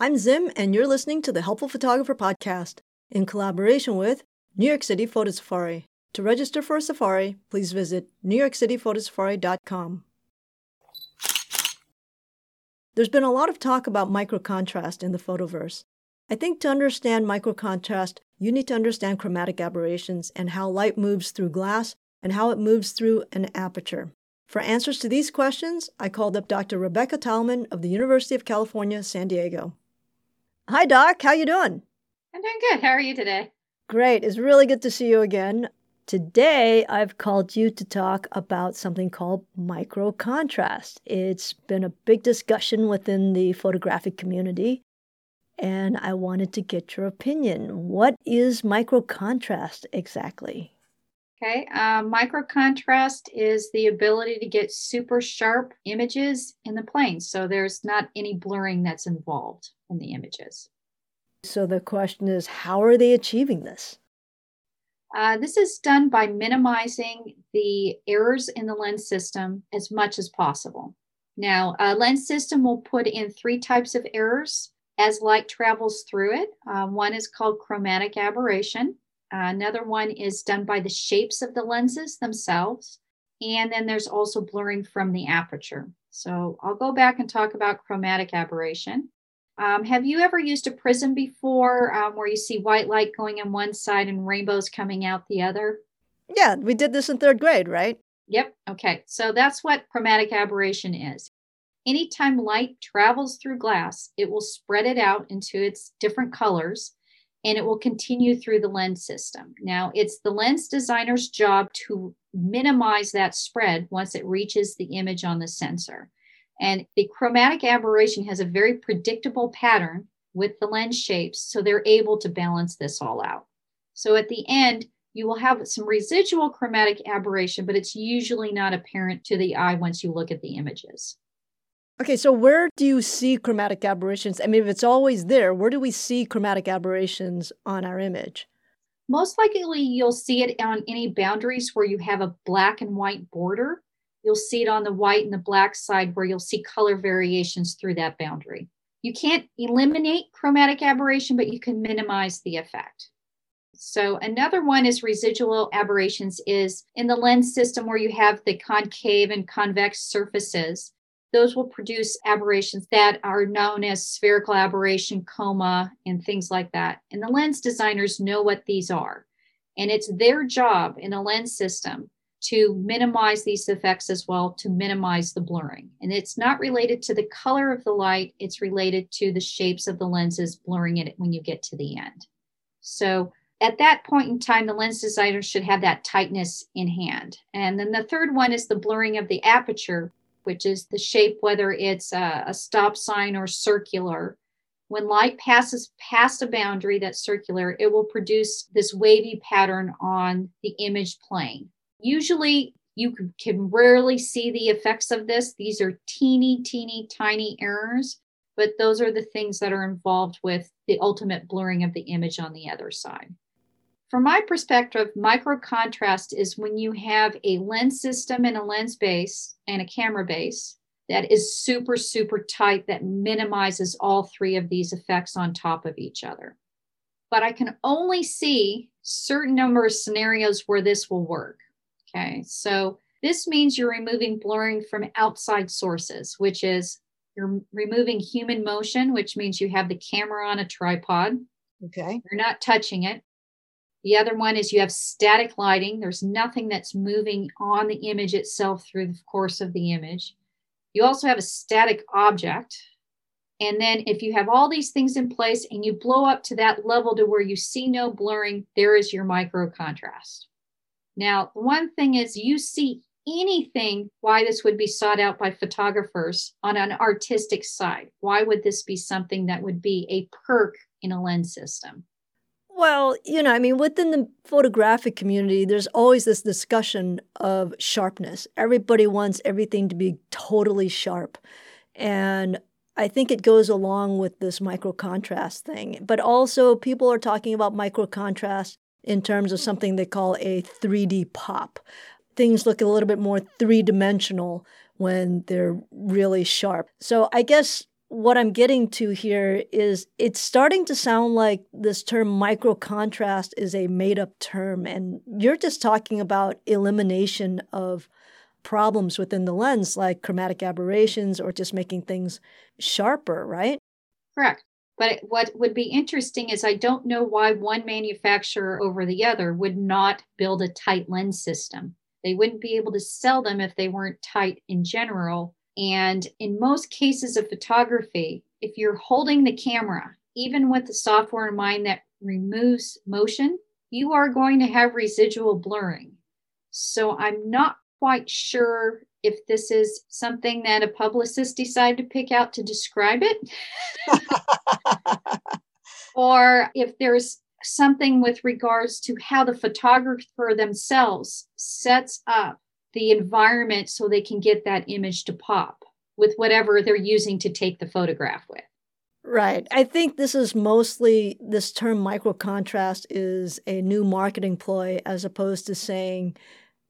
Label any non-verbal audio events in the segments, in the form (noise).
I'm Zim, and you're listening to the Helpful Photographer Podcast in collaboration with New York City Photo Safari. To register for a safari, please visit newyorkcityphotosafari.com. There's been a lot of talk about microcontrast in the photoverse. I think to understand microcontrast, you need to understand chromatic aberrations and how light moves through glass and how it moves through an aperture. For answers to these questions, I called up Dr. Rebecca Talman of the University of California, San Diego. Hi, Doc. How you doing? I'm doing good. How are you today? Great. It's really good to see you again. Today, I've called you to talk about something called microcontrast. It's been a big discussion within the photographic community, and I wanted to get your opinion. What is microcontrast exactly? Okay, uh, microcontrast is the ability to get super sharp images in the plane. So there's not any blurring that's involved in the images. So the question is, how are they achieving this? Uh, this is done by minimizing the errors in the lens system as much as possible. Now, a lens system will put in three types of errors as light travels through it. Uh, one is called chromatic aberration. Another one is done by the shapes of the lenses themselves. And then there's also blurring from the aperture. So I'll go back and talk about chromatic aberration. Um, have you ever used a prism before um, where you see white light going in one side and rainbows coming out the other? Yeah, we did this in third grade, right? Yep. Okay. So that's what chromatic aberration is. Anytime light travels through glass, it will spread it out into its different colors and it will continue through the lens system. Now, it's the lens designer's job to minimize that spread once it reaches the image on the sensor. And the chromatic aberration has a very predictable pattern with the lens shapes, so they're able to balance this all out. So at the end, you will have some residual chromatic aberration, but it's usually not apparent to the eye once you look at the images. Okay, so where do you see chromatic aberrations? I mean, if it's always there, where do we see chromatic aberrations on our image? Most likely, you'll see it on any boundaries where you have a black and white border. You'll see it on the white and the black side where you'll see color variations through that boundary. You can't eliminate chromatic aberration, but you can minimize the effect. So another one is residual aberrations is in the lens system where you have the concave and convex surfaces those will produce aberrations that are known as spherical aberration, coma, and things like that. And the lens designers know what these are. And it's their job in a lens system to minimize these effects as well, to minimize the blurring. And it's not related to the color of the light, it's related to the shapes of the lenses blurring it when you get to the end. So at that point in time, the lens designer should have that tightness in hand. And then the third one is the blurring of the aperture, which is the shape, whether it's a, a stop sign or circular. When light passes past a boundary that's circular, it will produce this wavy pattern on the image plane. Usually, you can rarely see the effects of this. These are teeny, teeny, tiny errors, but those are the things that are involved with the ultimate blurring of the image on the other side. From my perspective, microcontrast is when you have a lens system and a lens base and a camera base that is super, super tight that minimizes all three of these effects on top of each other. But I can only see certain number of scenarios where this will work. Okay, so this means you're removing blurring from outside sources, which is you're removing human motion, which means you have the camera on a tripod. Okay. You're not touching it. The other one is you have static lighting. There's nothing that's moving on the image itself through the course of the image. You also have a static object. And then if you have all these things in place and you blow up to that level to where you see no blurring, there is your micro contrast. Now, one thing is you see anything why this would be sought out by photographers on an artistic side. Why would this be something that would be a perk in a lens system? Well, you know, I mean, within the photographic community, there's always this discussion of sharpness. Everybody wants everything to be totally sharp. And I think it goes along with this micro contrast thing. But also, people are talking about micro contrast in terms of something they call a 3D pop. Things look a little bit more three dimensional when they're really sharp. So I guess what I'm getting to here is it's starting to sound like this term micro contrast is a made up term. And you're just talking about elimination of problems within the lens, like chromatic aberrations or just making things sharper, right? Correct. But what would be interesting is I don't know why one manufacturer over the other would not build a tight lens system. They wouldn't be able to sell them if they weren't tight in general. And in most cases of photography, if you're holding the camera, even with the software in mind that removes motion, you are going to have residual blurring. So I'm not quite sure if this is something that a publicist decided to pick out to describe it, (laughs) or if there's something with regards to how the photographer themselves sets up the environment so they can get that image to pop with whatever they're using to take the photograph with. Right. I think this is mostly this term micro contrast is a new marketing ploy as opposed to saying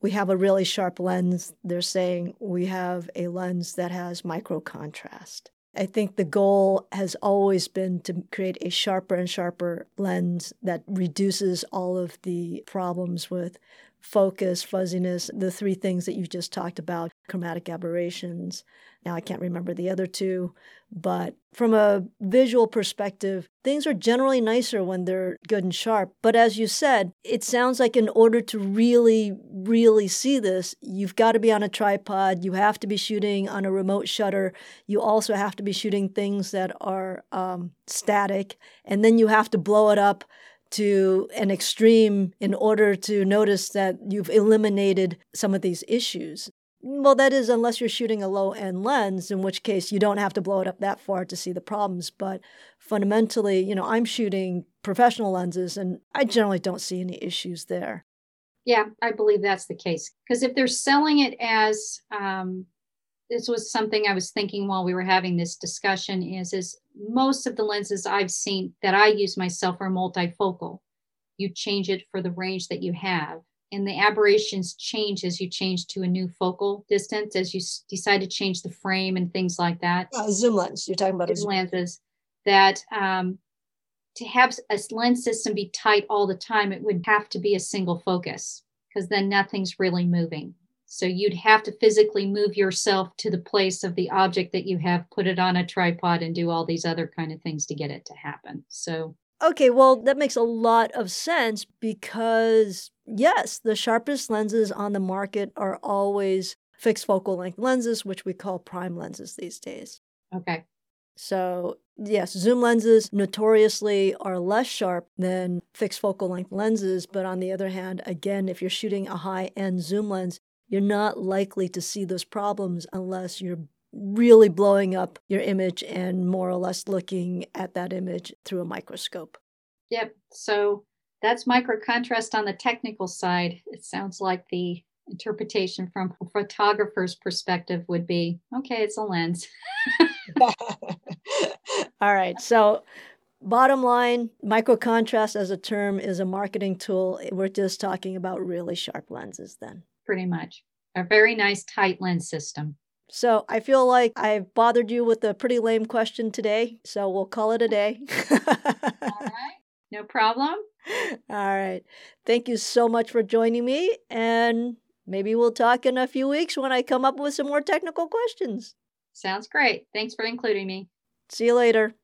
we have a really sharp lens. They're saying we have a lens that has micro contrast. I think the goal has always been to create a sharper and sharper lens that reduces all of the problems with focus, fuzziness, the three things that you just talked about, chromatic aberrations, now, I can't remember the other two, but from a visual perspective, things are generally nicer when they're good and sharp. But as you said, it sounds like in order to really, really see this, you've got to be on a tripod. You have to be shooting on a remote shutter. You also have to be shooting things that are um, static. And then you have to blow it up to an extreme in order to notice that you've eliminated some of these issues. Well, that is, unless you're shooting a low end lens, in which case you don't have to blow it up that far to see the problems. But fundamentally, you know, I'm shooting professional lenses and I generally don't see any issues there. Yeah, I believe that's the case. Because if they're selling it as, um, this was something I was thinking while we were having this discussion is, is most of the lenses I've seen that I use myself are multifocal. You change it for the range that you have and the aberrations change as you change to a new focal distance, as you s- decide to change the frame and things like that. Uh, zoom lens, you're talking about zoom lenses. That um, to have a lens system be tight all the time, it would have to be a single focus because then nothing's really moving. So you'd have to physically move yourself to the place of the object that you have, put it on a tripod, and do all these other kind of things to get it to happen. So Okay, well, that makes a lot of sense because, yes, the sharpest lenses on the market are always fixed focal length lenses, which we call prime lenses these days. Okay. So, yes, zoom lenses notoriously are less sharp than fixed focal length lenses. But on the other hand, again, if you're shooting a high end zoom lens, you're not likely to see those problems unless you're really blowing up your image and more or less looking at that image through a microscope. Yep. So that's micro contrast on the technical side. It sounds like the interpretation from a photographer's perspective would be okay, it's a lens. (laughs) All right. So, bottom line micro contrast as a term is a marketing tool. We're just talking about really sharp lenses then. Pretty much. A very nice tight lens system. So I feel like I've bothered you with a pretty lame question today. So we'll call it a day. (laughs) All right. No problem. (laughs) All right. Thank you so much for joining me. And maybe we'll talk in a few weeks when I come up with some more technical questions. Sounds great. Thanks for including me. See you later.